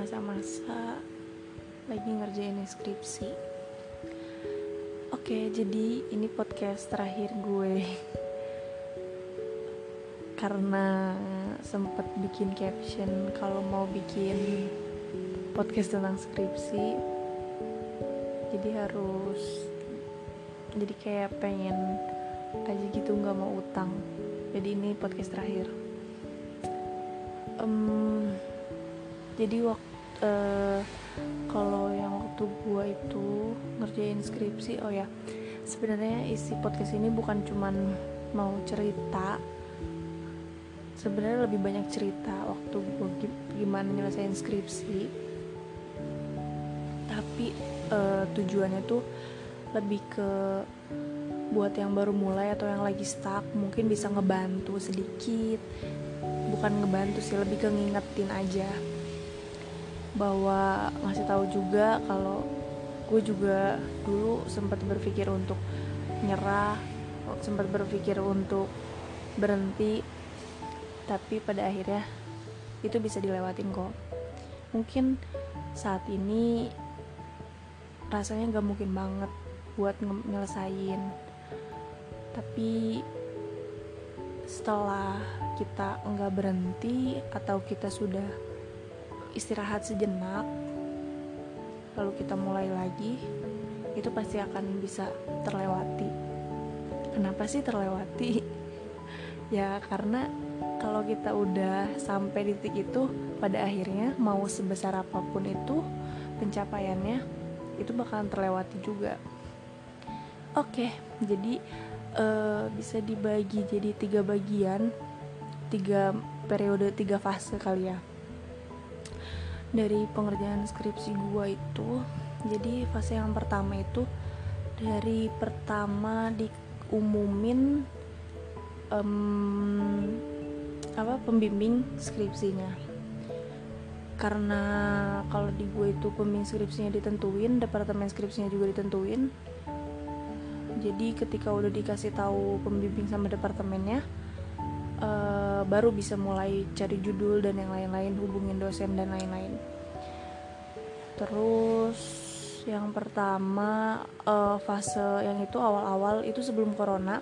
masa-masa lagi ngerjain skripsi. Oke, jadi ini podcast terakhir gue. Karena sempet bikin caption kalau mau bikin podcast tentang skripsi. Jadi harus Jadi kayak pengen aja gitu nggak mau utang. Jadi ini podcast terakhir. Um, Jadi waktu uh, kalau yang waktu gua itu ngerjain skripsi oh ya sebenarnya isi podcast ini bukan cuman mau cerita sebenarnya lebih banyak cerita waktu gua gimana nyelesain skripsi. Tapi uh, tujuannya tuh lebih ke buat yang baru mulai atau yang lagi stuck mungkin bisa ngebantu sedikit. Bukan ngebantu sih lebih ke ngingetin aja bahwa ngasih tahu juga kalau gue juga dulu sempat berpikir untuk nyerah sempat berpikir untuk berhenti tapi pada akhirnya itu bisa dilewatin kok. Mungkin saat ini rasanya gak mungkin banget buat nyelesain. Tapi setelah kita nggak berhenti atau kita sudah istirahat sejenak lalu kita mulai lagi itu pasti akan bisa terlewati. Kenapa sih terlewati? Ya karena kalau kita udah sampai di titik itu pada akhirnya mau sebesar apa pun itu pencapaiannya itu bakalan terlewati juga. Oke jadi uh, bisa dibagi jadi tiga bagian tiga periode tiga fase kali ya dari pengerjaan skripsi gua itu jadi fase yang pertama itu dari pertama diumumin um, apa pembimbing skripsinya. Karena kalau di gue itu pembimbing skripsinya ditentuin departemen skripsinya juga ditentuin. Jadi ketika udah dikasih tahu pembimbing sama departemennya uh, baru bisa mulai cari judul dan yang lain-lain hubungin dosen dan lain-lain. Terus yang pertama uh, fase yang itu awal-awal itu sebelum corona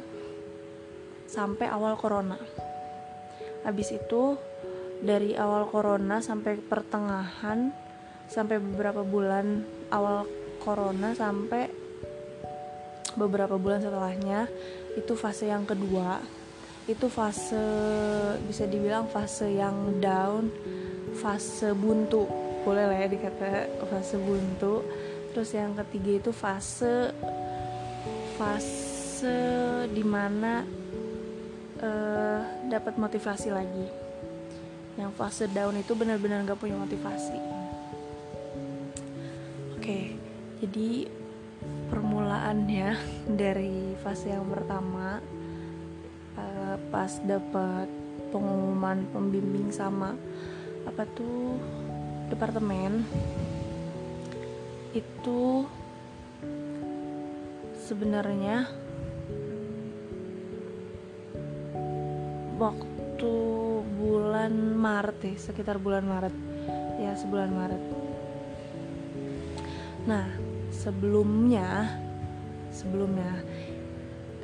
sampai awal corona. Habis itu dari awal corona sampai pertengahan sampai beberapa bulan awal corona sampai beberapa bulan setelahnya itu fase yang kedua itu fase bisa dibilang fase yang down fase buntu. Boleh lah ya dikata fase buntu. Terus yang ketiga itu fase fase di mana uh, dapat motivasi lagi. Yang fase down itu benar-benar gak punya motivasi. Oke okay, jadi permulaannya dari fase yang pertama pas dapat pengumuman pembimbing sama apa tuh departemen itu sebenarnya waktu bulan Maret ya sekitar bulan Maret. Ya sebulan Maret. Nah sebelumnya sebelumnya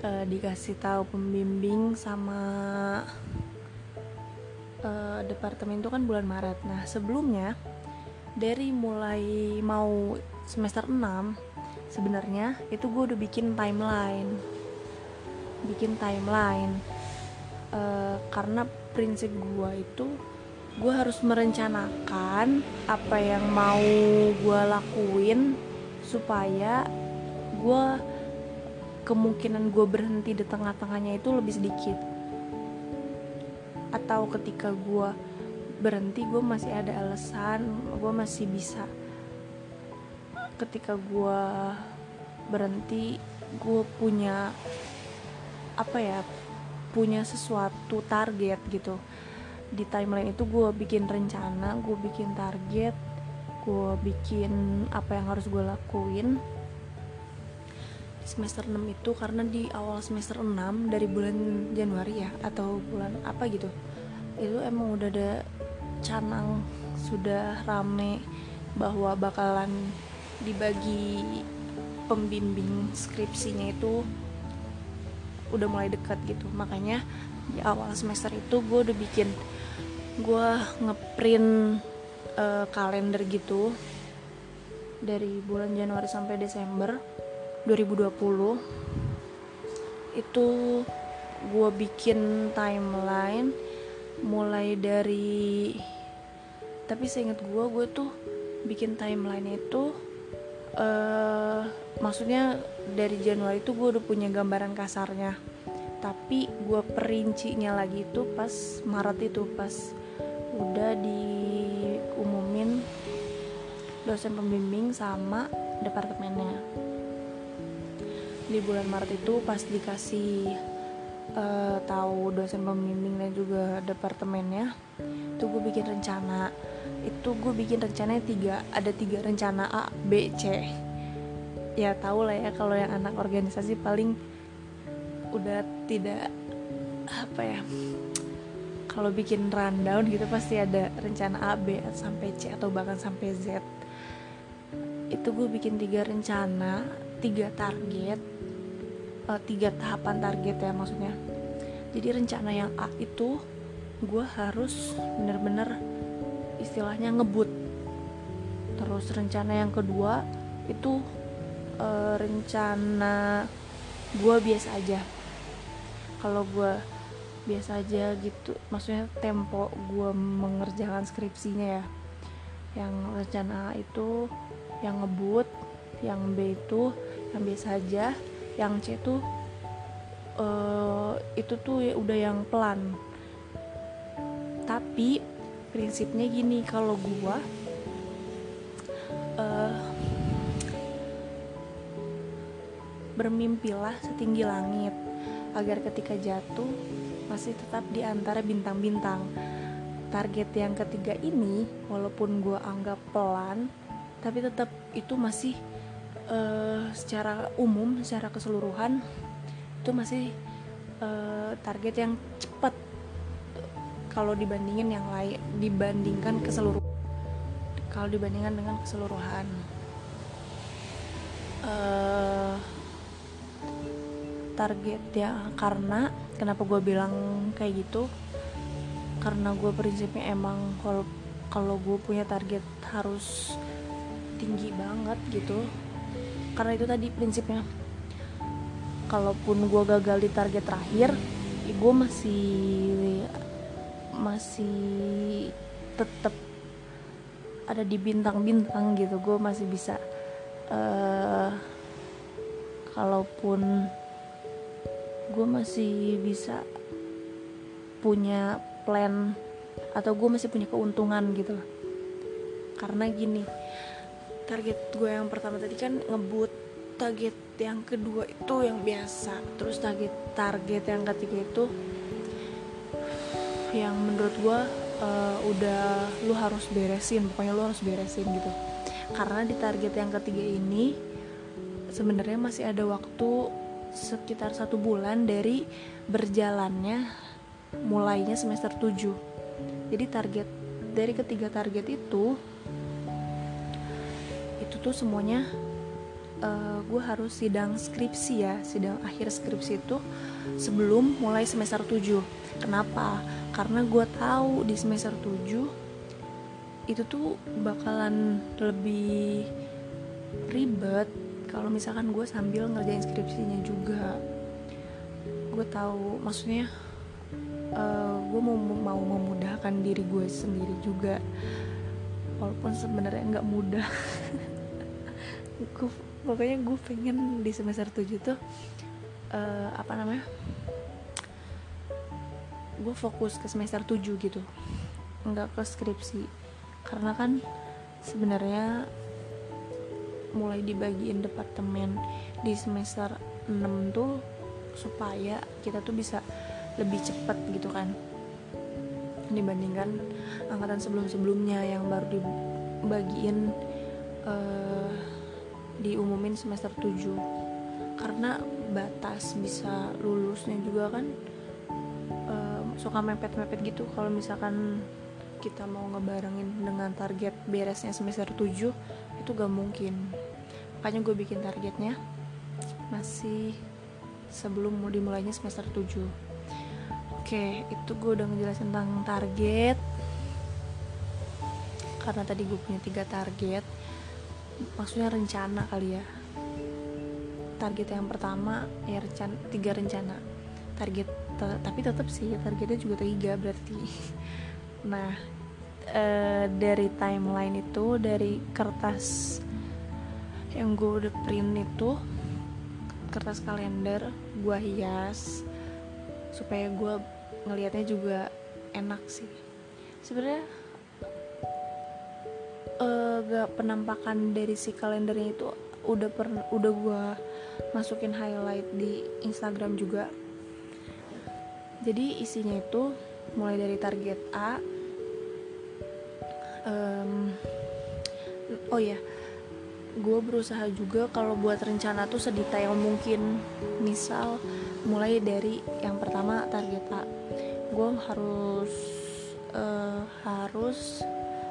uh, dikasih tahu pembimbing sama uh, departemen itu kan bulan Maret. Nah, sebelumnya dari mulai mau semester 6 sebenarnya itu gue udah bikin timeline. Bikin timeline. Uh, karena prinsip gue itu gue harus merencanakan apa yang mau gue lakuin supaya gue kemungkinan gue berhenti di tengah-tengahnya itu lebih sedikit. Atau ketika gue berhenti gue masih ada alasan gue masih bisa. Ketika gue berhenti gue punya apa ya punya sesuatu target gitu. Di timeline itu gue bikin rencana gue bikin target gue bikin apa yang harus gue lakuin semester 6 itu karena di awal semester 6 dari bulan Januari ya atau bulan apa gitu itu emang udah ada canang sudah rame bahwa bakalan dibagi pembimbing skripsinya itu udah mulai dekat gitu. Makanya di awal semester itu gue udah bikin gue ngeprint uh, kalender gitu dari bulan Januari sampai Desember 2020 itu gue bikin timeline mulai dari tapi seinget gue gue tuh bikin timeline itu uh, maksudnya dari Januari itu gue udah punya gambaran kasarnya. Tapi gue perincinya lagi itu pas Maret itu pas udah diumumin dosen pembimbing sama departemennya di bulan Maret itu pas dikasih uh, tahu dosen pembimbing dan juga departemennya itu gue bikin rencana. Itu gue bikin rencananya tiga ada tiga rencana A B C. Ya tau lah ya kalau yang anak organisasi paling udah tidak apa ya kalau bikin rundown gitu pasti ada rencana A, B sampai C atau bahkan sampai Z. Itu gue bikin tiga rencana tiga target uh, tiga tahapan target ya maksudnya. Jadi rencana yang A itu gue harus bener-bener istilahnya ngebut. Terus rencana yang kedua itu uh, rencana gue biasa aja. Kalau gue biasa aja gitu maksudnya tempo gue mengerjakan skripsinya ya. Yang rencana A itu yang ngebut yang B itu yang biasa aja yang C itu uh, itu tuh ya udah yang pelan tapi prinsipnya gini kalau gue uh, bermimpilah setinggi langit agar ketika jatuh masih tetap di antara bintang-bintang. Target yang ketiga ini, walaupun gue anggap pelan, tapi tetap itu masih uh, secara umum, secara keseluruhan itu masih uh, target yang cepat kalau dibandingin yang lain, dibandingkan keseluruhan. Kalau dibandingkan dengan keseluruhan. Uh, target ya karena kenapa gue bilang kayak gitu karena gue prinsipnya emang kalau kalau gue punya target harus tinggi banget gitu karena itu tadi prinsipnya. Kalaupun gue gagal di target terakhir ya gue masih masih tetap ada di bintang-bintang gitu. Gue masih bisa uh, kalaupun gue masih bisa punya plan atau gue masih punya keuntungan gitu. Karena gini target gue yang pertama tadi kan ngebut target yang kedua itu yang biasa. Terus target target yang ketiga itu yang menurut gue uh, udah lu harus beresin pokoknya lu harus beresin gitu. Karena di target yang ketiga ini sebenarnya masih ada waktu sekitar satu bulan dari berjalannya mulainya semester 7 jadi target dari ketiga target itu itu tuh semuanya uh, eh, gue harus sidang skripsi ya sidang akhir skripsi itu sebelum mulai semester 7 kenapa? Karena gue tahu di semester 7 itu tuh bakalan lebih ribet kalau misalkan gue sambil ngerjain skripsinya juga. Gue tahu maksudnya uh, eh, gue mau mau memudahkan diri gue sendiri juga walaupun sebenarnya nggak mudah gue pokoknya gue pengen di semester 7 tuh uh, apa namanya gue fokus ke semester 7 gitu nggak ke skripsi. Karena kan sebenarnya mulai dibagiin departemen di semester 6 tuh supaya kita tuh bisa lebih cepat gitu kan dibandingkan angkatan sebelum-sebelumnya yang baru dibagiin uh, diumumin semester 7 karena batas bisa lulusnya juga kan suka mepet-mepet gitu. Kalau misalkan kita mau ngebarengin dengan target beresnya semester 7 itu gak mungkin. Makanya gue bikin targetnya masih sebelum mau dimulainya semester 7 oke itu gue udah ngejelasin tentang target. Karena tadi gue punya tiga target maksudnya rencana kali ya. Target yang pertama ya rencana tiga rencana. Target tapi tetap sih targetnya juga tiga berarti. Nah uh, dari timeline itu dari kertas yang gue udah print itu kertas kalender gue hias supaya gue ngelihatnya juga enak sih. Sebenarnya uh, gak penampakan dari si kalendernya itu udah per udah gue masukin highlight di Instagram juga. Jadi isinya itu mulai dari target A um, oh ya gue berusaha juga kalau buat rencana tuh sedetail mungkin. Misal mulai dari yang pertama target A. Gue harus uh, harus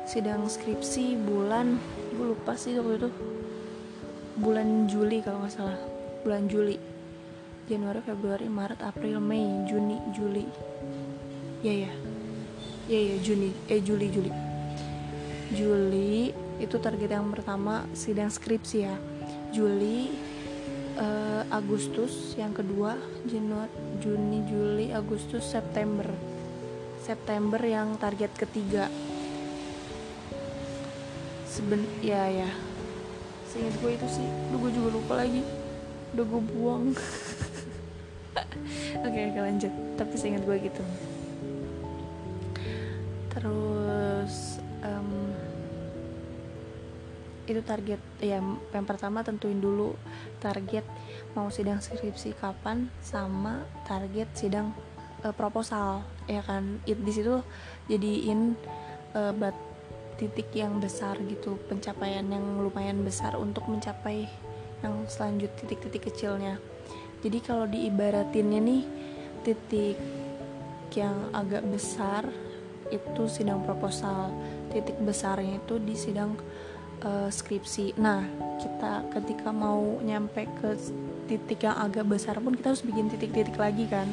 sidang skripsi bulan gue lupa sih waktu itu. Bulan Juli kalau nggak salah. Bulan Juli. Januari Februari Maret April Mei Juni Juli. Ya ya ya ya Juni. Eh Juli Juli. Juli itu target yang pertama sidang skripsi ya. Juli uh, Agustus yang kedua Januari Juni Juli Agustus September. September yang target ketiga seben ya ya. Seingat gue itu sih. Duh gue juga lupa lagi. Udah gue buang. Oke okay, lanjut. Tapi seingat gue gitu. Terus um, itu target ya yang pertama tentuin dulu target mau sidang skripsi kapan sama target sidang uh, proposal ya kan? It, di situ jadiin uh, bat titik yang besar gitu pencapaian yang lumayan besar untuk mencapai yang selanjut titik-titik kecilnya jadi kalau diibaratinnya nih titik yang agak besar itu sidang proposal titik besarnya itu di sidang uh, skripsi. Nah, kita ketika mau nyampe ke titik yang agak besar pun kita harus bikin titik-titik lagi kan,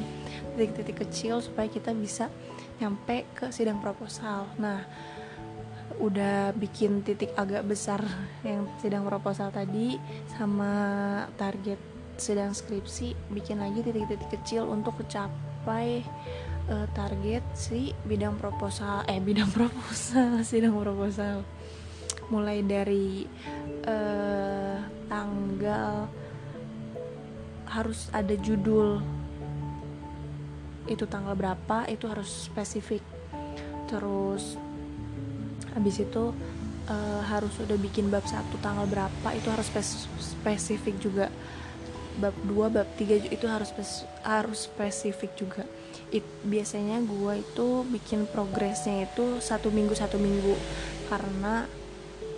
titik-titik kecil supaya kita bisa nyampe ke sidang proposal. Nah, udah bikin titik agak besar yang sidang proposal tadi sama target sidang skripsi, bikin lagi titik-titik kecil untuk mencapai uh, target si bidang proposal eh bidang proposal sidang proposal. Mulai dari uh, tanggal harus ada judul. Itu tanggal berapa itu harus spesifik. Terus habis itu uh, harus udah bikin bab satu tanggal berapa itu harus spesifik juga. Bab 2 bab 3 itu harus harus spesifik juga. It, biasanya gue itu bikin progresnya itu satu minggu satu minggu. Karena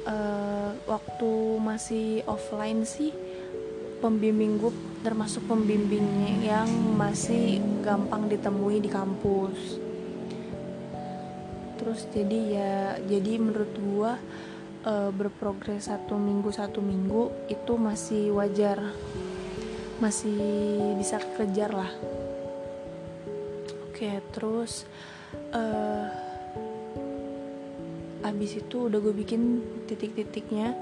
uh, waktu masih offline sih pembimbing gue termasuk pembimbingnya yang masih gampang ditemui di kampus terus. Jadi ya jadi menurut gue uh, berprogres satu minggu satu minggu itu masih wajar. Masih bisa kejar lah. Oke terus uh, abis itu udah gue bikin titik-titiknya.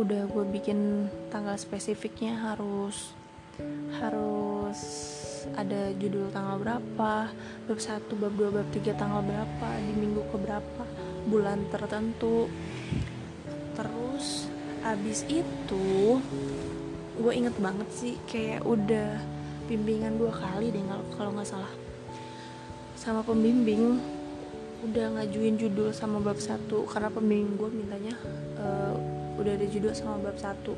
Udah gue bikin tanggal spesifiknya harus harus ada judul tanggal berapa bab 1, bab 2, bab 3 tanggal berapa di minggu ke berapa bulan tertentu. Terus abis itu gue inget banget sih kayak udah bimbingan dua kali deh kalau nggak salah. Sama pembimbing udah ngajuin judul sama bab satu karena pembimbing gue mintanya uh, udah ada judul sama bab satu.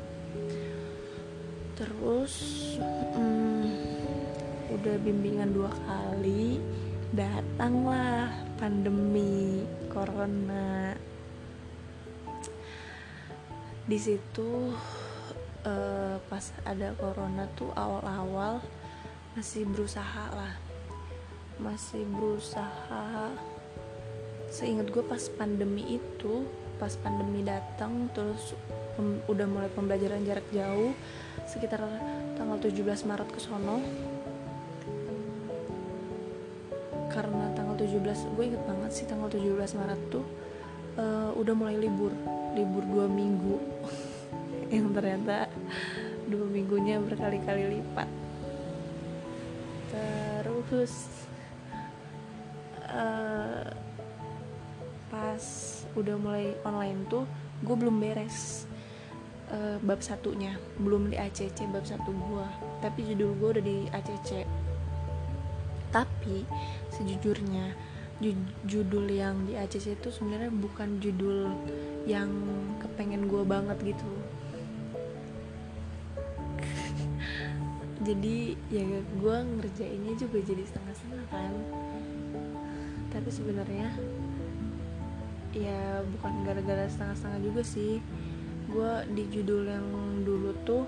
Terus um, udah bimbingan dua kali datanglah pandemi corona. Di situ uh, pas ada corona tuh awal-awal masih berusaha lah. Masih berusaha. Seingat gue pas pandemi itu pas pandemi datang terus udah mulai pembelajaran jarak jauh sekitar tanggal 17 Maret ke sono karena tanggal 17 gue inget banget sih tanggal 17 Maret tuh uh, udah mulai libur libur dua minggu. Yang ternyata dua minggunya berkali-kali lipat. Terus uh, pas udah mulai online tuh gue belum beres uh, bab satunya. Belum di ACC bab satu gue tapi judul gue udah di ACC tapi sejujurnya. Judul yang di ACC itu sebenarnya bukan judul yang kepengen gue banget gitu. Jadi ya gue ngerjainnya juga jadi setengah-setengah kan. Tapi sebenarnya ya bukan gara-gara setengah-setengah juga sih. Gue di judul yang dulu tuh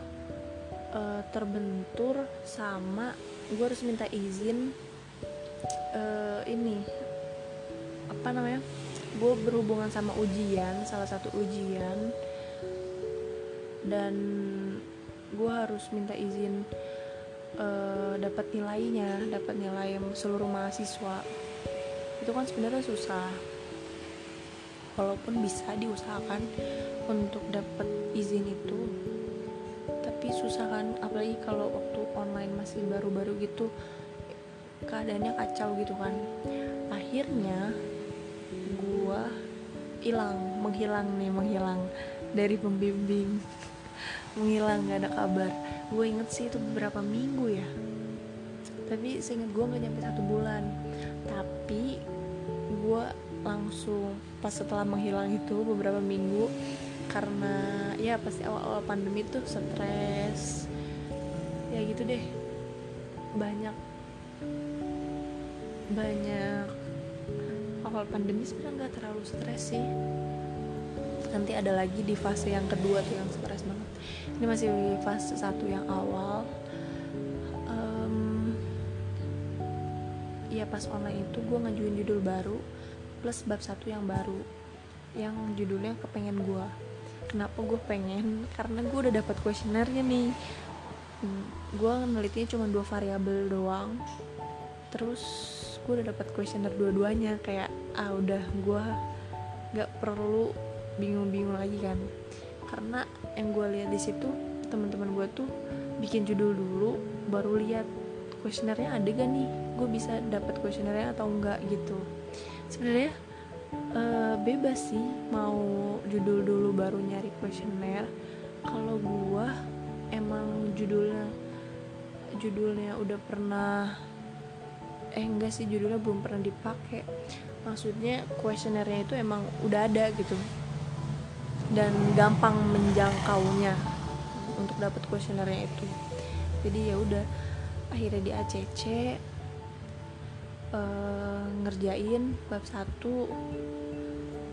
uh, terbentur sama gue harus minta izin uh, ini apa namanya gue berhubungan sama ujian salah satu ujian. Dan gue harus minta izin uh, dapat nilainya dapat nilai seluruh mahasiswa. Itu kan sebenarnya susah. Walaupun bisa diusahakan untuk dapat izin itu tapi susah kan. Apalagi kalau waktu online masih baru-baru gitu keadaannya kacau gitu kan. Akhirnya gua hilang menghilang nih menghilang dari pembimbing. Menghilang gak ada kabar. Gue inget sih itu beberapa minggu ya. Tapi seinget gue nggak nyampe satu bulan. Tapi gue langsung pas setelah menghilang itu beberapa minggu karena ya pasti awal-awal pandemi tuh stres. Ya gitu deh. Banyak banyak. Awal pandemi sebenarnya nggak terlalu stres sih. Nanti ada lagi di fase yang kedua tuh yang stres banget. Ini masih di fase satu yang awal. Um, ya pas online itu gue ngajuin judul baru plus bab satu yang baru yang judulnya kepengen gue kenapa gue pengen? Karena gue udah dapat kuesionernya nih. Gue nelitinya cuma dua variabel doang. Terus gue udah dapat kuesioner dua-duanya. Kayak ah udah gue nggak perlu bingung-bingung lagi kan. Karena yang gue lihat di situ teman-teman gue tuh bikin judul dulu baru lihat kuesionernya ada gak nih? Gue bisa dapat kuesionernya atau enggak gitu. Sebenarnya uh, bebas sih mau judul dulu baru nyari kuesioner kalau gue emang judulnya judulnya udah pernah eh enggak sih judulnya belum pernah dipakai. Maksudnya kuesionernya itu emang udah ada gitu. Dan gampang menjangkaunya untuk dapat kuesionernya itu. Jadi ya udah akhirnya di ACC uh, eh, ngerjain bab satu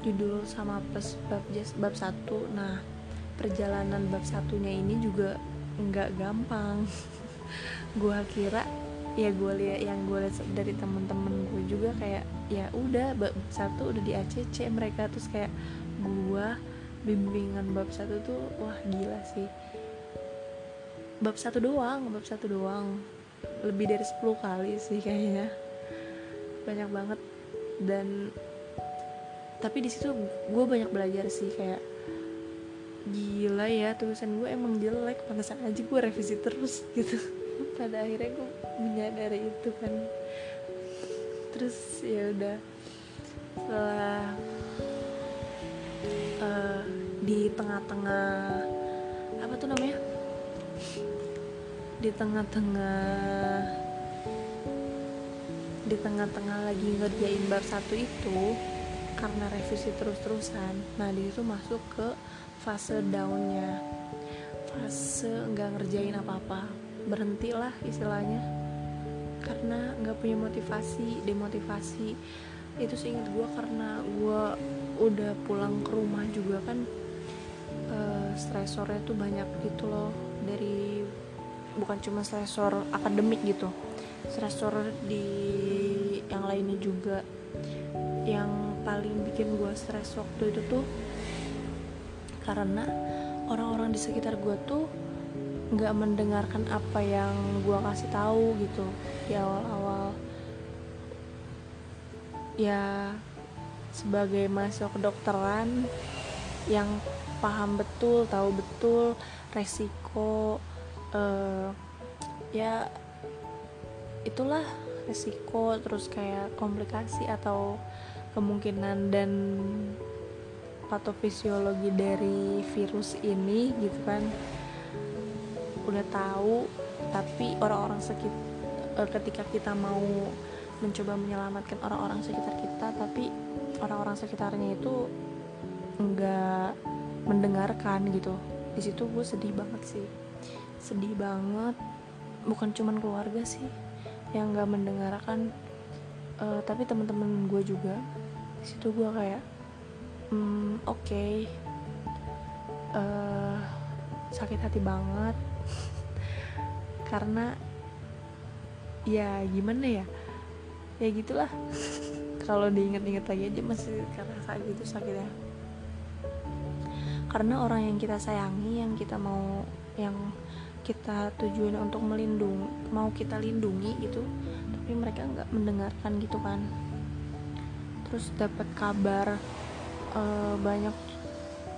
judul sama pes bab bab satu. Nah perjalanan bab satunya ini juga nggak gampang. Gua kira ya gue lihat yang gue lihat dari temen-temen gue juga kayak ya udah bab satu udah di ACC mereka terus kayak gue bimbingan bab satu tuh wah gila sih. Bab satu doang bab satu doang. Lebih dari 10 kali sih kayaknya. Banyak banget. Dan tapi di situ gue banyak belajar sih kayak gila ya tulisan gue emang jelek pantesan aja gue revisi terus gitu. Pada akhirnya gue menyadari itu kan. Terus ya udah setelah uh, di tengah-tengah apa tuh namanya? Di tengah-tengah di tengah-tengah lagi ngerjain bar satu itu karena revisi terus-terusan nah di situ masuk ke fase downnya. Fase nggak ngerjain apa-apa berhentilah istilahnya karena nggak punya motivasi demotivasi. Itu seingat gue karena gue udah pulang ke rumah juga kan uh, stresornya tuh banyak gitu loh. Dari bukan cuma stresor akademik gitu stresor di yang lainnya juga. Yang paling bikin gue stres waktu itu tuh karena orang-orang di sekitar gue tuh nggak mendengarkan apa yang gue kasih tahu gitu di awal-awal. Ya sebagai mahasiswa kedokteran yang paham betul tahu betul resiko uh, ya itulah resiko terus kayak komplikasi atau kemungkinan dan patofisiologi dari virus ini gitu kan udah tahu tapi orang-orang sekitar eh, ketika kita mau mencoba menyelamatkan orang-orang sekitar kita tapi orang-orang sekitarnya itu nggak mendengarkan gitu. Di situ gue sedih banget sih. Sedih banget. Bukan cuman keluarga sih yang nggak mendengarkan uh, tapi teman-teman gue juga. Di situ gue kayak hmm, oke. Okay. uh, eh, sakit hati banget karena ya gimana ya? Ya gitulah. Kalau diinget-inget lagi aja masih karena saat gitu sakitnya karena orang yang kita sayangi yang kita mau yang kita tujuan untuk melindungi mau kita lindungi gitu tapi mereka nggak mendengarkan gitu kan. Terus dapat kabar uh, banyak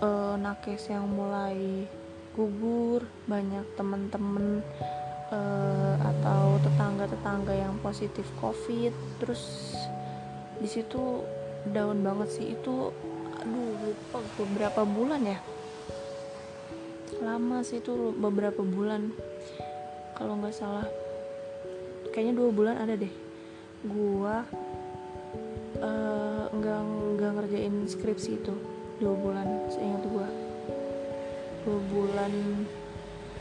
uh, nakes yang mulai gugur banyak temen-temen uh, atau tetangga-tetangga yang positif covid terus di situ daun banget sih. Itu aduh lupa beberapa bulan ya? Lama sih itu beberapa bulan kalau nggak salah. Kayaknya dua bulan ada deh. Gua uh, nggak nggak ngerjain skripsi itu dua bulan seingat gua. Dua bulan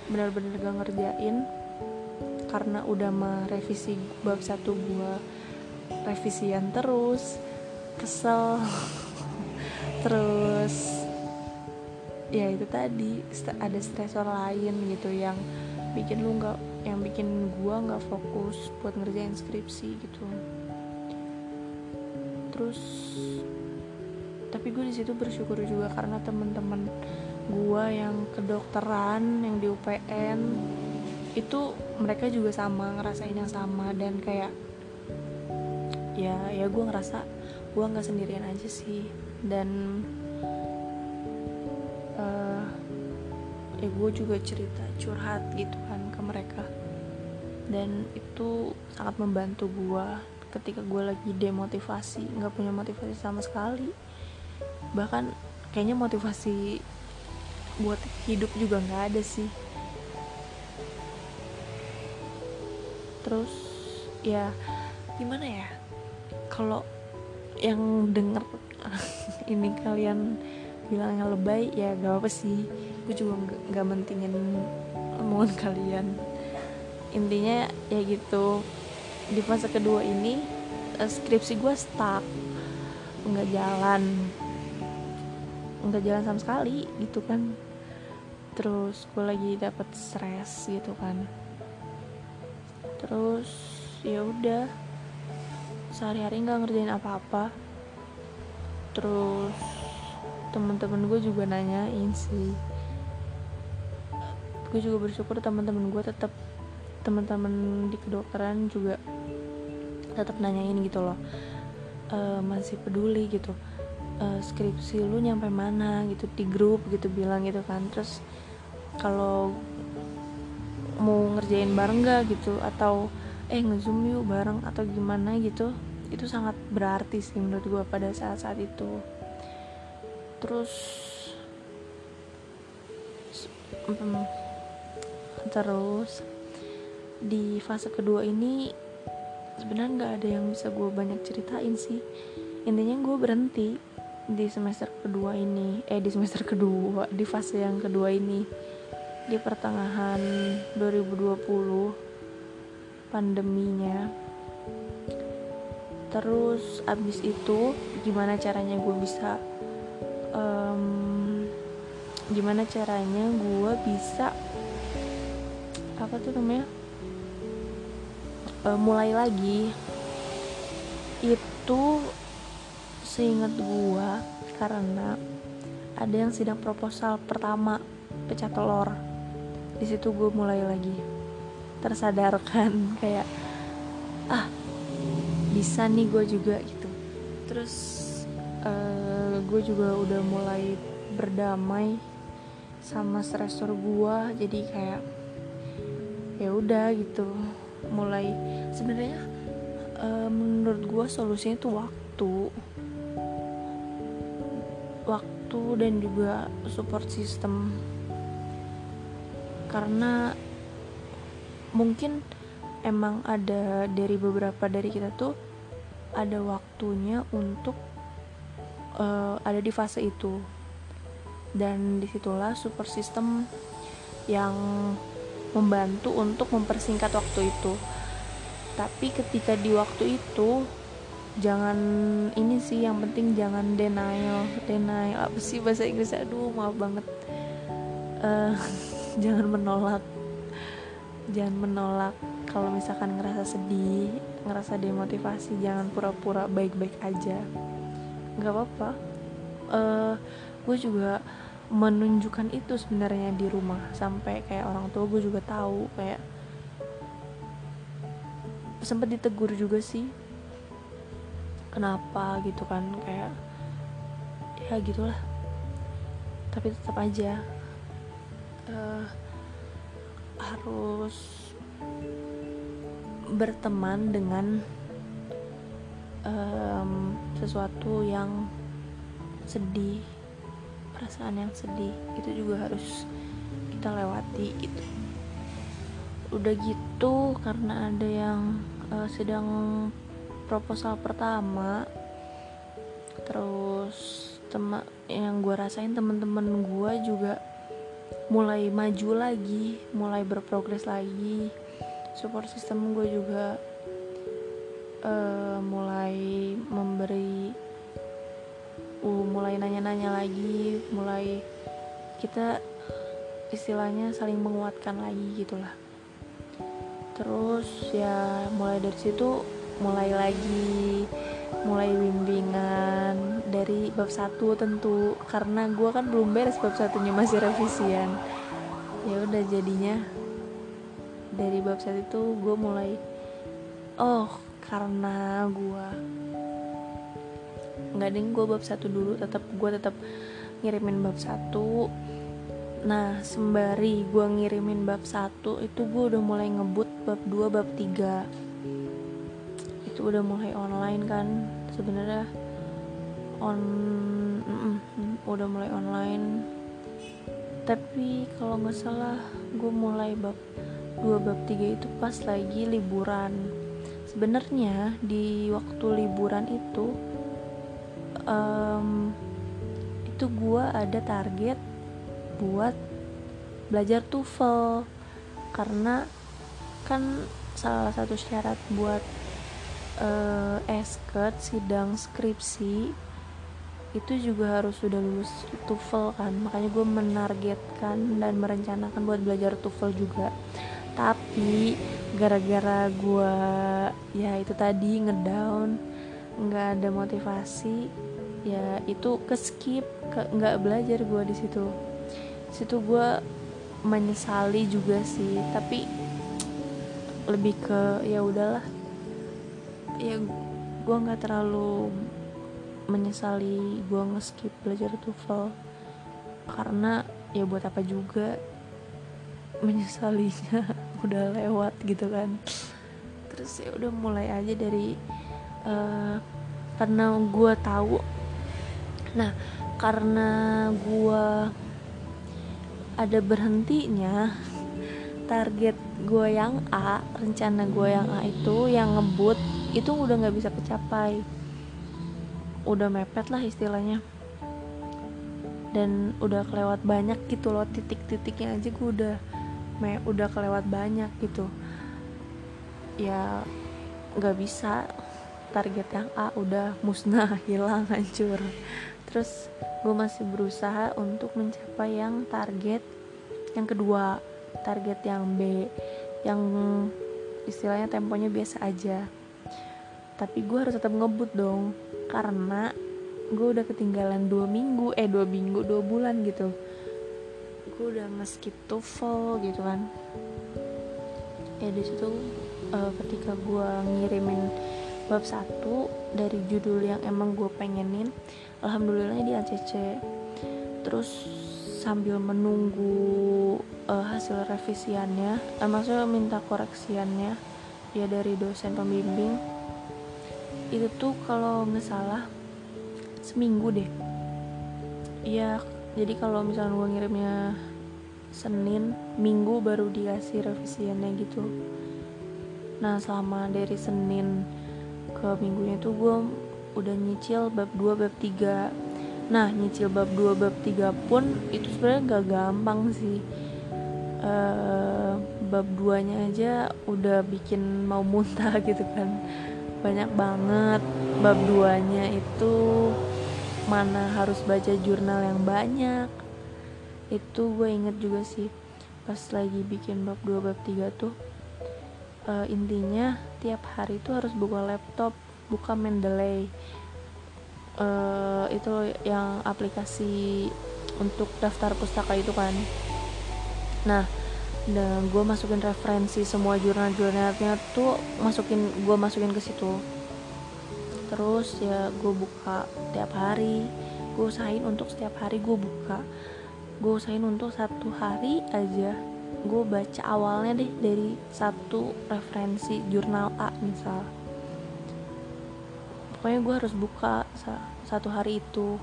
benar-benar gak ngerjain karena udah merevisi bab satu gua revisian terus kesel. Terus ya itu tadi ada stresor lain gitu yang bikin lu nggak yang bikin gua nggak fokus buat ngerjain skripsi gitu. Terus tapi gue di situ bersyukur juga karena temen-temen gua yang kedokteran yang di UPN itu mereka juga sama ngerasain yang sama dan kayak ya ya gue ngerasa gue nggak sendirian aja sih dan ya gue juga cerita curhat gitu kan ke mereka dan itu sangat membantu gue ketika gue lagi demotivasi nggak punya motivasi sama sekali bahkan kayaknya motivasi buat hidup juga nggak ada sih terus ya gimana ya kalau yang denger ini kalian bilangnya lebay ya gak apa sih. Gue juga nggak mentingin omongan kalian. Intinya ya gitu. Di fase kedua ini eh, skripsi gue stuck. Nggak jalan. Nggak jalan sama sekali gitu kan. Terus gue lagi dapet stres gitu kan terus ya udah. Sehari-hari nggak ngerjain apa-apa. Terus temen-temen gue juga nanyain sih. Gue juga bersyukur teman-teman gue tetap teman-teman di kedokteran juga tetap nanyain gitu loh. E, masih peduli gitu. E, skripsi lu nyampe mana gitu di grup gitu bilang gitu kan. Terus kalau mau ngerjain bareng gak gitu? Atau eh ngezoom yuk bareng atau gimana gitu? Itu sangat berarti sih menurut gue pada saat-saat itu. Terus terus di fase kedua ini sebenarnya nggak ada yang bisa gue banyak ceritain sih. Intinya gue berhenti di semester kedua ini eh di semester kedua di fase yang kedua ini di pertengahan 2020 pandeminya. Terus abis itu gimana caranya gue bisa um, gimana caranya gue bisa apa tuh namanya e, mulai lagi. Itu seingat gue karena ada yang sidang proposal pertama pecah telur di situ gue mulai lagi tersadarkan kayak ah bisa nih gue juga gitu. Terus uh, gue juga udah mulai berdamai sama stressor gue jadi kayak ya udah gitu. Mulai sebenarnya uh, menurut gue solusinya itu waktu. Waktu dan juga support system karena mungkin emang ada dari beberapa dari kita tuh ada waktunya untuk uh, ada di fase itu. Dan di situlah support system yang membantu untuk mempersingkat waktu itu. Tapi ketika di waktu itu jangan ini sih yang penting jangan denial denial. Apa sih bahasa Inggris? Aduh maaf banget. Uh, jangan menolak. Jangan menolak. Kalau misalkan ngerasa sedih ngerasa demotivasi jangan pura-pura baik-baik aja. Nggak apa-apa. Uh, gue juga menunjukkan itu sebenarnya di rumah. Sampai kayak orang tua gue juga tahu kayak sempat ditegur juga sih. Kenapa gitu kan kayak ya gitulah. Tapi tetap aja uh, harus berteman dengan um, sesuatu yang sedih perasaan yang sedih. Itu juga harus kita lewati gitu. Udah gitu karena ada yang uh, sedang proposal pertama terus teman yang gue rasain temen-temen gue juga mulai maju lagi mulai berprogres lagi. Support system gue juga uh, mulai memberi uh, mulai nanya-nanya lagi mulai kita istilahnya saling menguatkan lagi gitulah. Terus ya mulai dari situ mulai lagi mulai bimbingan dari bab satu tentu. Karena gue kan belum beres bab satunya masih revisian. Ya udah jadinya dari bab satu itu gue mulai oh karena gue nggak ding gue bab satu dulu tetap gue tetap ngirimin bab satu. Nah sembari gue ngirimin bab satu itu gue udah mulai ngebut bab 2 bab 3 itu udah mulai online kan. Sebenarnya on mm, udah mulai online. Tapi kalau nggak salah gue mulai bab dua bab tiga itu pas lagi liburan. Sebenarnya di waktu liburan itu um, itu gue ada target buat belajar TOEFL. Karena kan salah satu syarat buat uh, esket sidang skripsi itu juga harus sudah lulus TOEFL kan. Makanya gue menargetkan dan merencanakan buat belajar TOEFL juga. Tapi gara-gara gue ya itu tadi ngedown nggak ada motivasi ya itu ke skip ke nggak belajar gue di situ. Situ gue menyesali juga sih. Tapi lebih ke ya udahlah ya gue nggak terlalu menyesali gue ngeskip belajar TOEFL. Karena ya buat apa juga menyesalinya udah lewat gitu kan. Terus ya udah mulai aja dari uh, karena gue tahu. Nah karena gue ada berhentinya target gue yang A rencana gue yang A itu yang ngebut itu udah nggak bisa kecapai. Udah mepet lah istilahnya. Dan udah kelewat banyak gitu loh titik-titiknya aja gue udah me udah kelewat banyak gitu. Ya nggak bisa. Target yang A udah musnah hilang hancur. Terus gue masih berusaha untuk mencapai yang target yang kedua target yang B yang istilahnya temponya biasa aja tapi gue harus tetap ngebut dong. Karena gue udah ketinggalan dua minggu eh dua minggu dua bulan gitu. Gue udah nge-skip TOEFL gitu kan. Ya di situ uh, ketika gue ngirimin bab satu dari judul yang emang gue pengenin alhamdulillah di ACC terus sambil menunggu uh, hasil revisiannya uh, maksudnya minta koreksiannya ya dari dosen pembimbing itu tuh kalau nggak salah seminggu deh. Iya jadi kalau misalnya gue ngirimnya Senin Minggu baru dikasih revisiannya gitu. Nah selama dari Senin ke minggunya itu gue udah nyicil bab 2 bab 3 nah nyicil bab 2 bab 3 pun itu sebenarnya gak gampang sih. Uh, bab 2 nya aja udah bikin mau muntah gitu kan banyak banget. Bab 2 nya itu mana harus baca jurnal yang banyak. Itu gue inget juga sih pas lagi bikin bab 2 bab 3 tuh uh, intinya tiap hari tuh harus buka laptop buka Mendeley. Uh, itu yang aplikasi untuk daftar pustaka itu kan. Nah dan gue masukin referensi semua jurnal-jurnalnya tuh masukin gue masukin ke situ. Terus ya gue buka tiap hari. Gue usahain untuk setiap hari gue buka. Gue usahain untuk satu hari aja gue baca awalnya deh dari satu referensi jurnal A misal. Pokoknya gue harus buka satu hari itu.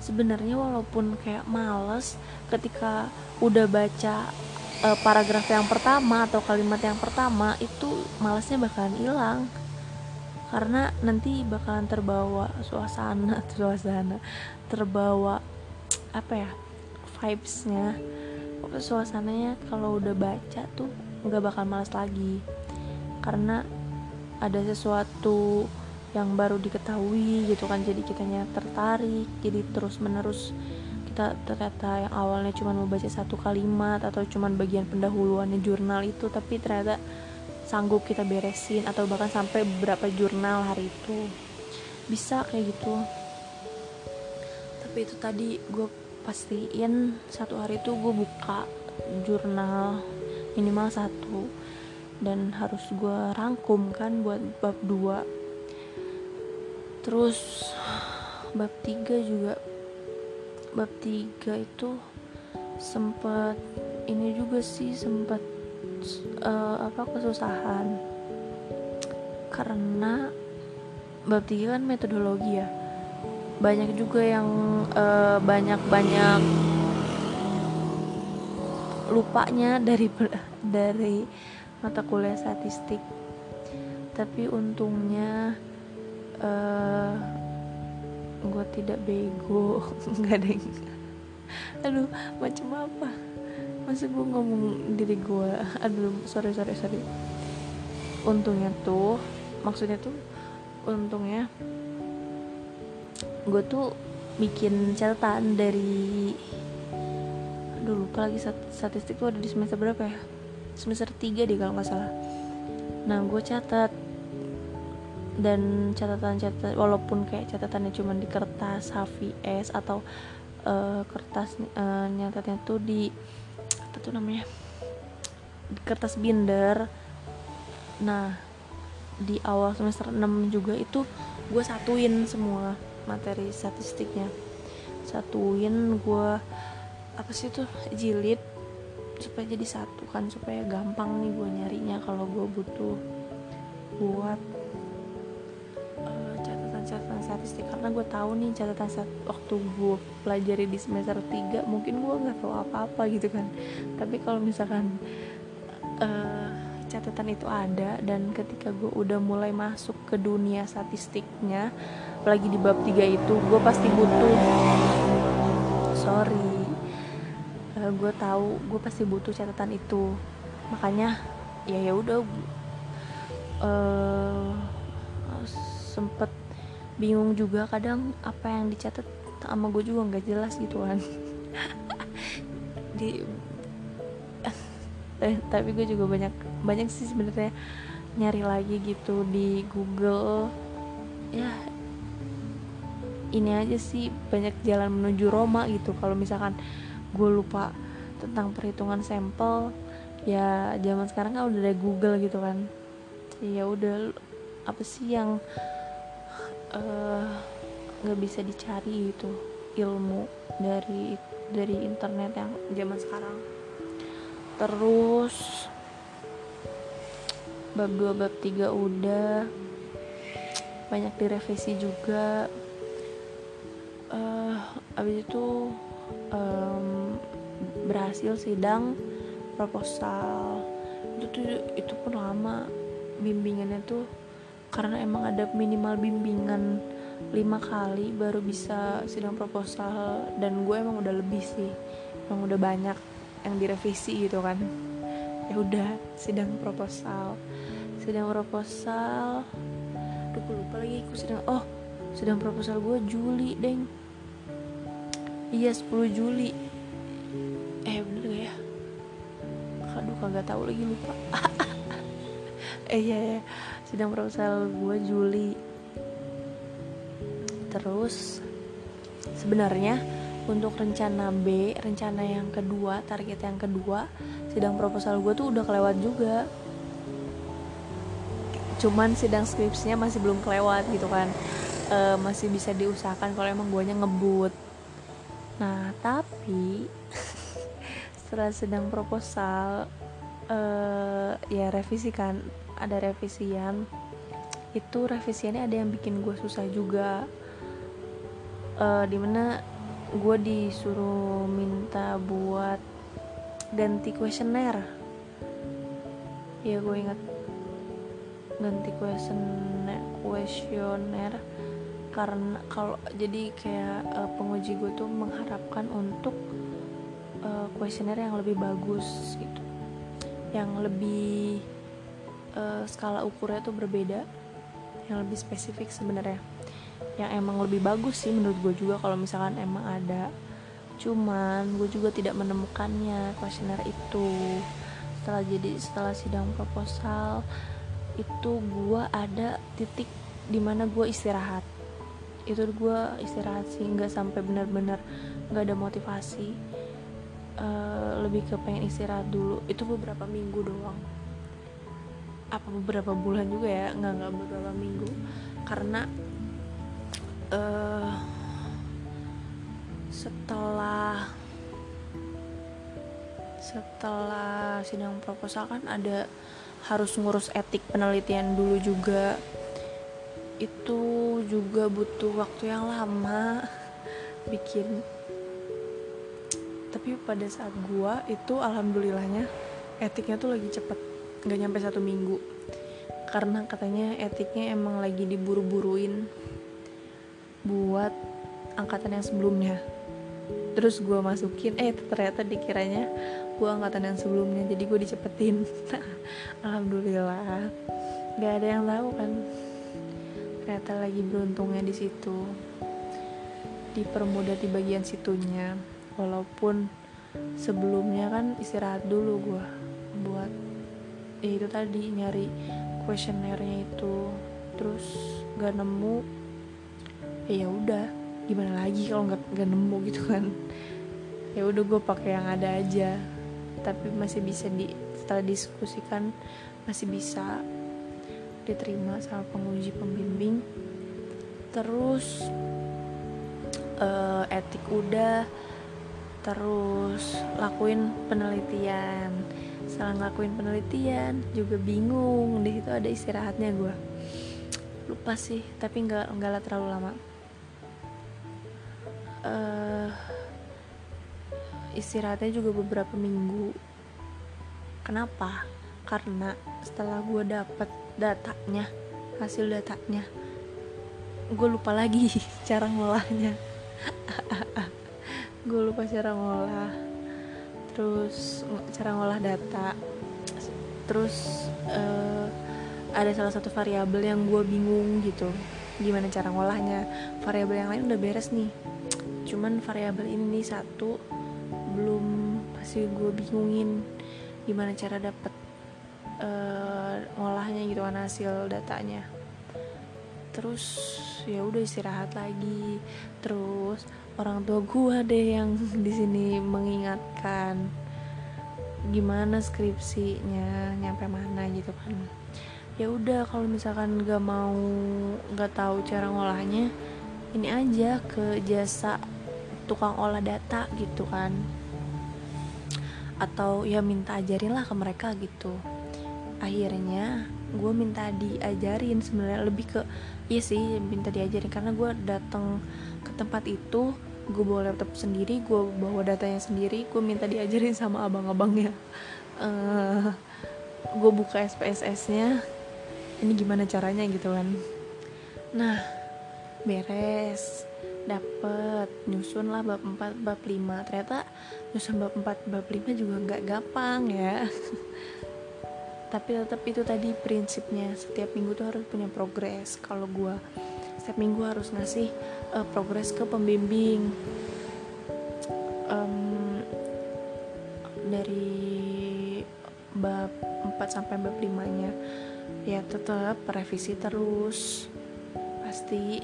Sebenarnya walaupun kayak males ketika udah baca uh, paragraf yang pertama atau kalimat yang pertama itu malesnya bakalan hilang. Karena nanti bakalan terbawa suasana suasana terbawa apa ya vibesnya. Suasananya kalau udah baca tuh nggak bakal malas lagi. Karena ada sesuatu yang baru diketahui gitu kan jadi kitanya tertarik jadi terus menerus kita ternyata yang awalnya cuma mau baca satu kalimat atau cuma bagian pendahuluannya jurnal itu tapi ternyata sanggup kita beresin atau bahkan sampai beberapa jurnal hari itu. Bisa kayak gitu. Tapi itu tadi gue pastiin satu hari itu gue buka jurnal minimal satu dan harus gue rangkum kan buat bab 2 terus bab 3 juga bab 3 itu sempet ini juga sih sempet uh, apa kesusahan. Karena bab tiga kan metodologi ya. Banyak juga yang uh, banyak-banyak lupanya dari dari mata kuliah statistik. Tapi untungnya uh, eh, gue tidak bego. Nggak ada yang aduh macam apa? Masa gue ngomong diri gue aduh sorry sorry sorry. Untungnya tuh maksudnya tuh untungnya gue tuh bikin catatan dari aduh lupa lagi statistik tuh ada di semester berapa ya? Semester 3 deh kalau nggak salah. Nah gue catat dan catatan-catatan walaupun kayak catatannya cuma di kertas HVS atau uh, kertas uh, nyatatnya tuh di apa tuh namanya? Di kertas binder. Nah di awal semester 6 juga itu gue satuin semua materi statistiknya. Satuin gue apa sih tuh jilid supaya jadi satu kan supaya gampang nih gue nyarinya kalau gue butuh buat statistik karena gue tahu nih catatan saat waktu gue pelajari di semester 3 mungkin gue nggak tahu apa-apa gitu kan. Tapi kalau misalkan uh, catatan itu ada dan ketika gue udah mulai masuk ke dunia statistiknya apalagi di bab 3 itu gue pasti butuh sorry uh, gue tahu gue pasti butuh catatan itu. Makanya ya ya udah uh, sempet bingung juga kadang apa yang dicatat sama gue juga nggak jelas gitu kan. Di eh, tapi gue juga banyak banyak sih sebenarnya nyari lagi gitu di Google. Ya ini aja sih banyak jalan menuju Roma gitu. Kalau misalkan gue lupa tentang perhitungan sampel ya zaman sekarang kan udah ada Google gitu kan. Ya udah apa sih yang nggak uh, bisa dicari itu ilmu dari dari internet yang zaman sekarang. Terus bab 2 bab 3 udah. Banyak direvisi juga. Uh, abis itu um, berhasil sidang proposal. Itu tuh itu pun lama bimbingannya tuh karena emang ada minimal bimbingan lima kali baru bisa sidang proposal dan gue emang udah lebih sih emang udah banyak yang direvisi gitu kan. Ya udah sidang proposal sidang proposal. Aduh gue lupa lagi aku sidang. Oh sidang proposal gue Juli deng. Iya 10 Juli. Eh bener gak ya? Aduh kagak tahu lagi lupa. Eh iya ya sidang proposal gue Juli. Terus sebenarnya untuk rencana B rencana yang kedua target yang kedua sidang proposal gue tuh udah kelewat juga. Cuman sidang skripsinya masih belum kelewat gitu kan. E, masih bisa diusahakan kalau emang guanya ngebut. Nah tapi setelah sidang proposal e, ya revisi kan ada revisian itu revisiannya ada yang bikin gue susah juga. E, di mana gue disuruh minta buat ganti kuesioner. Ya gue ingat ganti kuesioner kuesioner karena kalau jadi kayak uh, penguji gue tuh mengharapkan untuk kuesioner uh, yang lebih bagus gitu. Yang lebih uh, skala ukurnya tuh berbeda yang lebih spesifik sebenarnya. Yang emang lebih bagus sih menurut gue juga kalau misalkan emang ada. Cuman gue juga tidak menemukannya kuesioner itu. Setelah jadi setelah sidang proposal itu gue ada titik di mana gue istirahat. Itu gue istirahat sih nggak sampai benar-benar nggak ada motivasi. Uh, lebih ke pengen istirahat dulu. Itu beberapa minggu doang apa beberapa bulan juga ya nggak nggak beberapa minggu. Karena uh, setelah setelah sidang proposal kan ada harus ngurus etik penelitian dulu juga. Itu juga butuh waktu yang lama bikin. Tapi pada saat gua itu alhamdulillahnya etiknya tuh lagi cepet nggak nyampe satu minggu. Karena katanya etiknya emang lagi diburu-buruin buat angkatan yang sebelumnya. Terus gue masukin eh ternyata dikiranya gue angkatan yang sebelumnya jadi gue dicepetin. Alhamdulillah. Nggak ada yang tahu kan. Ternyata lagi beruntungnya di situ. Dipermudah di bagian situnya. Walaupun sebelumnya kan istirahat dulu gue buat ya itu tadi nyari kuesionernya itu. Terus gak nemu. Ya udah gimana lagi kalau nggak nggak nemu gitu kan? Ya udah gue pakai yang ada aja. Tapi masih bisa di setelah diskusikan masih bisa diterima sama penguji pembimbing. Terus uh, etik udah. Terus lakuin penelitian setelah ngelakuin penelitian juga bingung. Di situ ada istirahatnya gue lupa sih tapi nggak nggak terlalu lama. Uh, istirahatnya juga beberapa minggu. Kenapa? Karena setelah gue dapet datanya hasil datanya gue lupa lagi cara ngolahnya. Gue lupa cara ngolah terus cara ngolah data. Terus uh, ada salah satu variabel yang gue bingung gitu. Gimana cara ngolahnya? Variabel yang lain udah beres nih. Cuman variabel ini satu belum pasti gue bingungin gimana cara dapet uh, ngolahnya gitu kan hasil datanya terus ya udah istirahat lagi. Terus orang tua gue deh yang di sini mengingatkan gimana skripsinya nyampe mana gitu kan. Ya udah kalau misalkan gak mau gak tahu cara ngolahnya ini aja ke jasa tukang olah data gitu kan. Atau ya minta ajarin lah ke mereka gitu. Akhirnya gue minta diajarin sebenarnya lebih ke iya sih minta diajarin. Karena gue datang ke tempat itu gue bawa laptop sendiri gue bawa datanya sendiri gue minta diajarin sama abang-abangnya. Uh, gue buka SPSS nya ini gimana caranya gitu kan. Nah beres. Dapet. Nyusun lah bab 4 bab 5 ternyata nyusun bab 4 bab 5 juga nggak gampang ya tapi tetap itu tadi prinsipnya setiap minggu tuh harus punya progres. Kalau gue setiap minggu harus ngasih uh, progres ke pembimbing. Um, dari bab 4 sampai bab 5 nya ya tetap revisi terus. Pasti.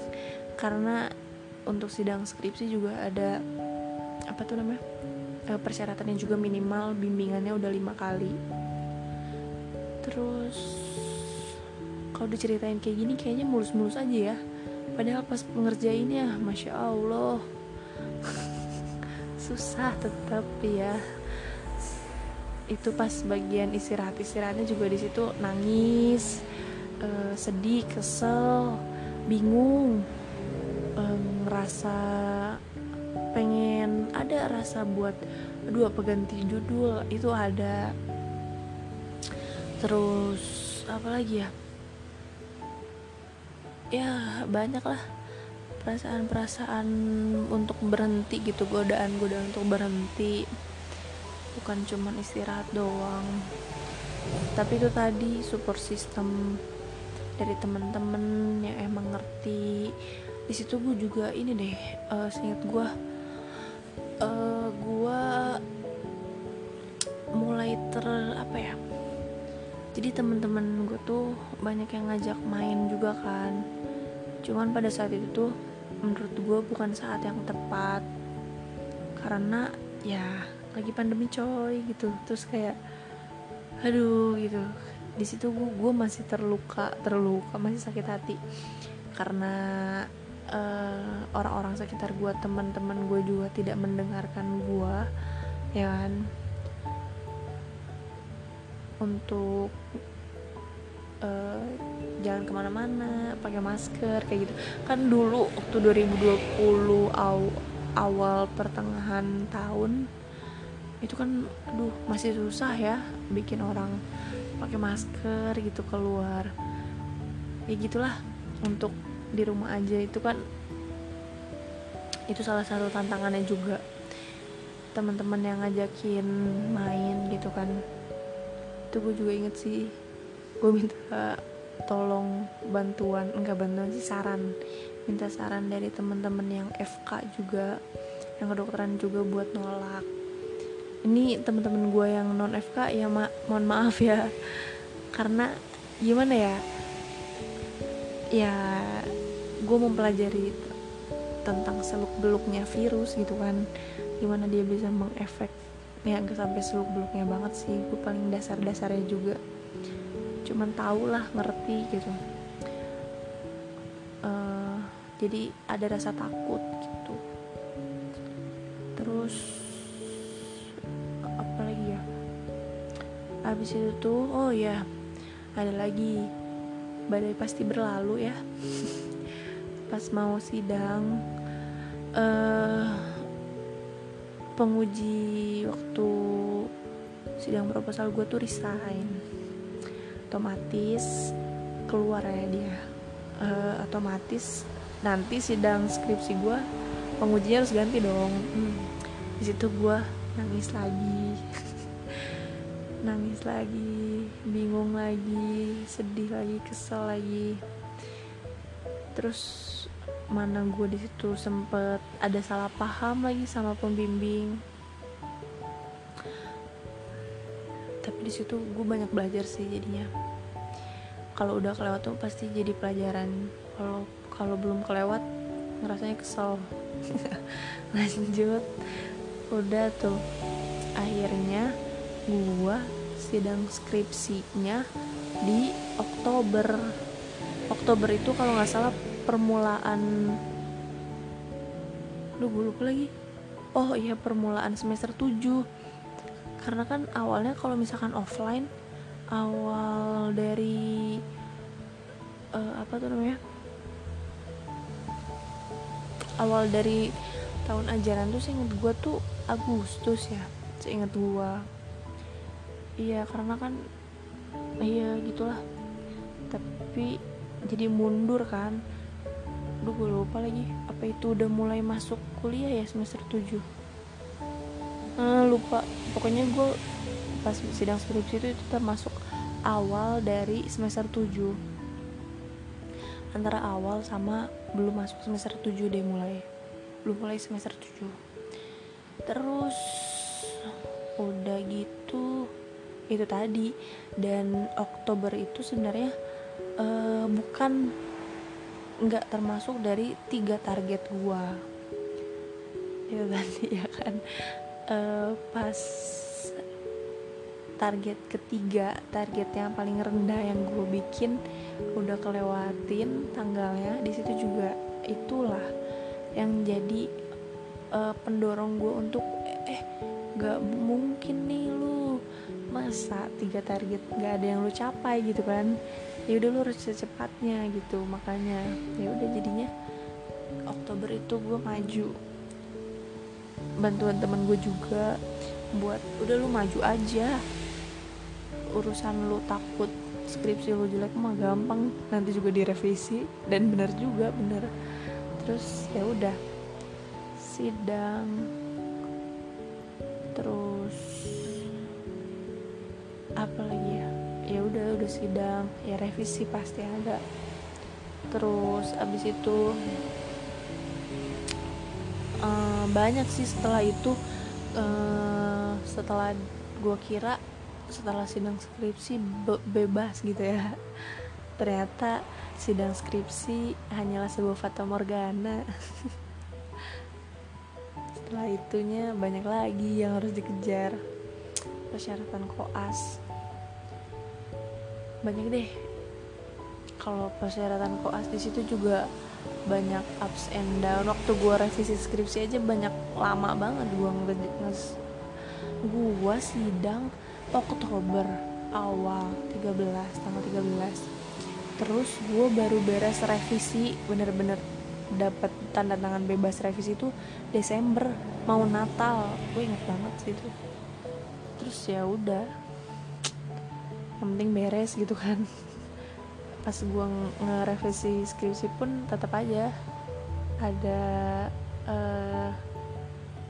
Karena untuk sidang skripsi juga ada apa tuh namanya e, persyaratannya juga minimal bimbingannya udah lima kali terus kalau diceritain kayak gini kayaknya mulus-mulus aja ya. Padahal pas pengerjainnya masya allah. Susah tetap ya. Itu pas bagian istirahat istirahatnya juga di situ nangis uh, sedih kesel bingung ngerasa pengen ada rasa buat aduh apa ganti judul? Itu ada terus apa lagi ya? Ya banyak lah perasaan-perasaan untuk berhenti gitu godaan-godaan untuk berhenti. Bukan cuman istirahat doang. Tapi itu tadi support system dari temen-temen yang emang ngerti di situ gue juga ini deh uh, seingat gue uh, gue mulai ter apa ya jadi teman-teman gue tuh banyak yang ngajak main juga kan. Cuman pada saat itu tuh menurut gue bukan saat yang tepat. Karena ya lagi pandemi coy gitu. Terus kayak aduh gitu. Di situ gue, gue masih terluka terluka masih sakit hati. Karena eh, orang-orang sekitar gue teman-teman gue juga tidak mendengarkan gue ya kan untuk uh, jangan ke mana-mana pakai masker kayak gitu. Kan dulu waktu 2020 aw awal pertengahan tahun itu kan aduh masih susah ya bikin orang pakai masker gitu keluar. Ya gitulah untuk di rumah aja itu kan itu salah satu tantangannya juga. Teman-teman yang ngajakin main gitu kan itu gue juga inget sih. Gue minta tolong bantuan enggak bantuan sih saran. Minta saran dari teman-teman yang FK juga yang kedokteran juga buat nolak. Ini teman-teman gue yang non FK ya ma mohon maaf ya. Karena gimana ya? Ya gue mempelajari tentang seluk beluknya virus gitu kan. Gimana dia bisa mengefek ya gak sampai seluk beluknya banget sih. Gue paling dasar dasarnya juga. Cuman tau lah ngerti gitu. Uh, jadi ada rasa takut gitu. Terus apa lagi ya? Habis itu tuh oh ya ada lagi. Badai pasti berlalu ya. Pas mau sidang. Uh, penguji waktu sidang proposal gue tuh resign. Otomatis keluar ya dia. Uh, otomatis nanti sidang skripsi gue pengujinya harus ganti dong. Hmm. di situ gue nangis lagi. Nangis lagi bingung lagi sedih lagi kesel lagi. Terus mana gue di situ sempet ada salah paham lagi sama pembimbing. Tapi di situ gue banyak belajar sih jadinya. Kalau udah kelewat tuh pasti jadi pelajaran. Kalau kalau belum kelewat ngerasanya kesel. Lanjut. Udah tuh. Akhirnya gua sidang skripsinya di Oktober. Oktober itu kalau nggak salah permulaan lu lupa lagi. Oh iya permulaan semester 7 karena kan awalnya kalau misalkan offline awal dari uh, apa tuh namanya? Awal dari tahun ajaran tuh inget gue tuh Agustus ya seinget gue iya karena kan iya gitulah. Tapi jadi mundur kan Duh gue lupa lagi. Apa itu udah mulai masuk kuliah ya semester 7 eh, Lupa. Pokoknya gue pas sidang skripsi itu, itu termasuk awal dari semester 7 Antara awal sama belum masuk semester 7 deh mulai. Belum mulai semester 7 Terus Udah gitu Itu tadi. Dan Oktober itu sebenarnya uh, Bukan nggak termasuk dari tiga target gua. Ya berarti ya kan? Uh, pas target ketiga target yang paling rendah yang gue bikin udah kelewatin tanggalnya di situ juga itulah yang jadi uh, pendorong gue untuk eh gak mungkin nih lu masa tiga target gak ada yang lu capai gitu kan ya udah lu harus secepatnya gitu makanya ya udah jadinya Oktober itu gue maju bantuan temen gue juga buat udah lu maju aja urusan lu takut skripsi lu jelek mah gampang nanti juga direvisi. Dan benar juga bener. Terus ya udah sidang terus apa lagi sidang ya revisi pasti ada. Terus abis itu uh, banyak sih setelah itu uh, setelah gue kira setelah sidang skripsi be bebas gitu ya. Ternyata sidang skripsi hanyalah sebuah fata morgana. Setelah itunya banyak lagi yang harus dikejar. Persyaratan koas banyak deh. Kalau persyaratan koas di situ juga banyak ups and down. Waktu gue revisi skripsi aja banyak lama banget gue nges gue sidang Oktober awal 13 tanggal 13 terus gue baru beres revisi bener-bener dapat tanda tangan bebas revisi itu Desember mau Natal. Gue inget banget sih itu. Terus ya udah yang penting beres gitu kan. Pas gue ngerevisi skripsi pun tetap aja ada uh,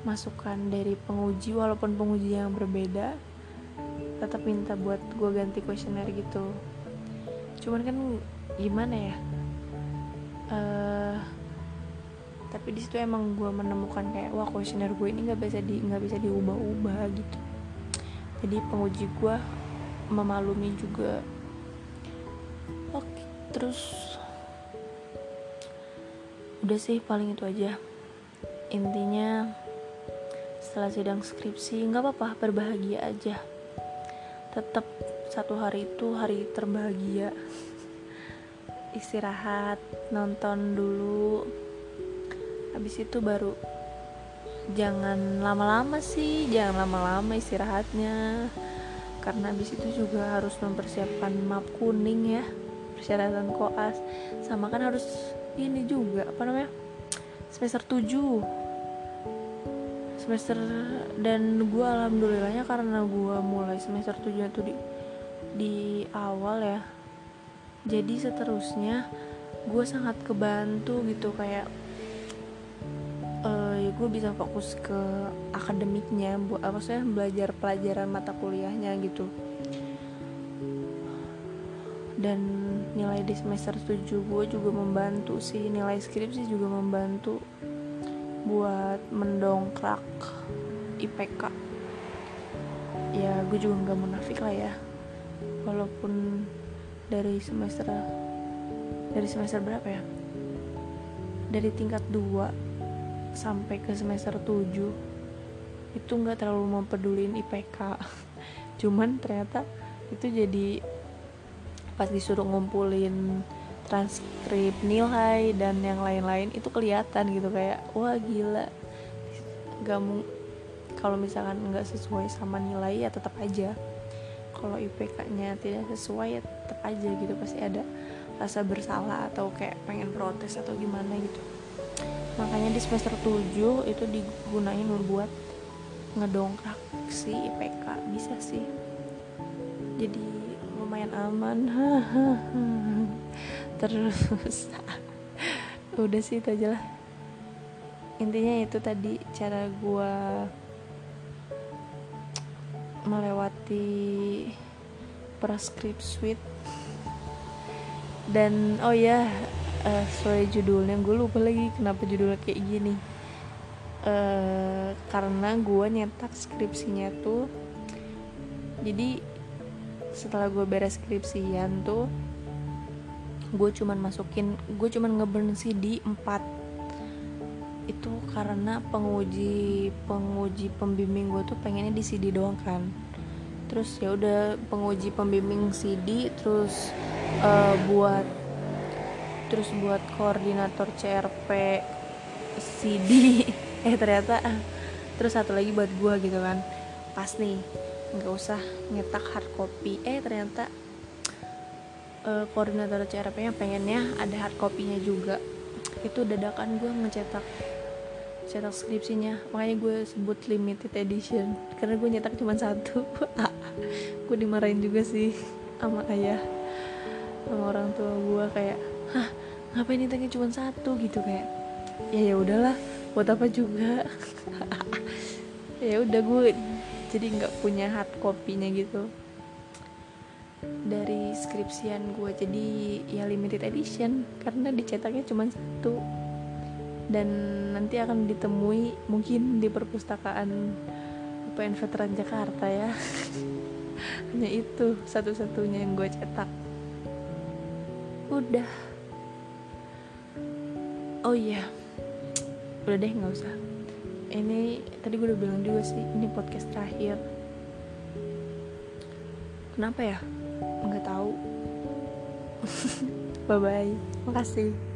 masukan dari penguji walaupun penguji yang berbeda tetap minta buat gue ganti kuesioner gitu. Cuman kan gimana ya uh, tapi di situ emang gue menemukan kayak wah kuesioner gue ini nggak bisa di nggak bisa diubah-ubah gitu. Jadi penguji gue memaklumi juga. Oke terus udah sih paling itu aja. Intinya setelah sidang skripsi nggak apa-apa berbahagia aja. Tetap satu hari itu hari terbahagia. Istirahat nonton dulu. Habis itu baru jangan lama-lama sih jangan lama-lama istirahatnya karena habis itu juga harus mempersiapkan map kuning ya persyaratan koas. Sama kan harus ini juga apa namanya semester 7 semester dan gue alhamdulillahnya karena gue mulai semester 7 itu di di awal ya. Jadi seterusnya gue sangat kebantu gitu kayak gue bisa fokus ke akademiknya buat apa sih belajar pelajaran mata kuliahnya gitu. Dan nilai di semester 7 gue juga membantu sih nilai skripsi juga membantu buat mendongkrak IPK ya gue juga nggak munafik lah ya. Walaupun dari semester dari semester berapa ya? Dari tingkat 2 sampai ke semester 7 itu nggak terlalu mempedulin IPK cuman ternyata itu jadi pas disuruh ngumpulin transkrip nilai dan yang lain-lain itu kelihatan gitu kayak wah gila. Gak kalau misalkan nggak sesuai sama nilai ya tetap aja. Kalau IPK-nya tidak sesuai ya tetap aja gitu. Pasti ada rasa bersalah atau kayak pengen protes atau gimana gitu makanya di semester 7 itu digunain buat ngedongkrak si IPK bisa sih. Jadi lumayan aman. Terus udah sih itu aja lah. Intinya itu tadi cara gue melewati prescript suite dan oh ya uh, sesuai judulnya gue lupa lagi kenapa judulnya kayak gini. Uh, karena gue nyetak skripsinya tuh jadi setelah gue beres skripsian tuh gue cuman masukin gue cuman ngeburn CD 4 itu karena penguji penguji pembimbing gue tuh pengennya di CD doang kan. Terus ya udah penguji pembimbing CD terus uh, buat terus buat koordinator CRP CD eh ternyata terus satu lagi buat gue gitu kan. Pas nih nggak usah nyetak hard copy. Eh ternyata uh, koordinator CRP nya pengennya ada hard copy-nya juga. Itu dadakan gue ngecetak cetak skripsinya. Makanya gue sebut limited edition. Karena gue nyetak cuma satu. Gue dimarahin juga sih sama ayah sama orang tua gue kayak hah ngapain nyetaknya cuma satu gitu kayak ya ya udahlah buat apa juga? Ya udah gue jadi nggak punya hard copy-nya gitu. Dari skripsian gue jadi ya limited edition karena dicetaknya cuma satu. Dan nanti akan ditemui mungkin di perpustakaan UPN Veteran Jakarta ya. Hanya itu satu-satunya yang gue cetak. Udah oh iya. Udah deh nggak usah. Ini tadi gue udah bilang juga sih ini podcast terakhir. Kenapa ya? Nggak tahu. Bye bye makasih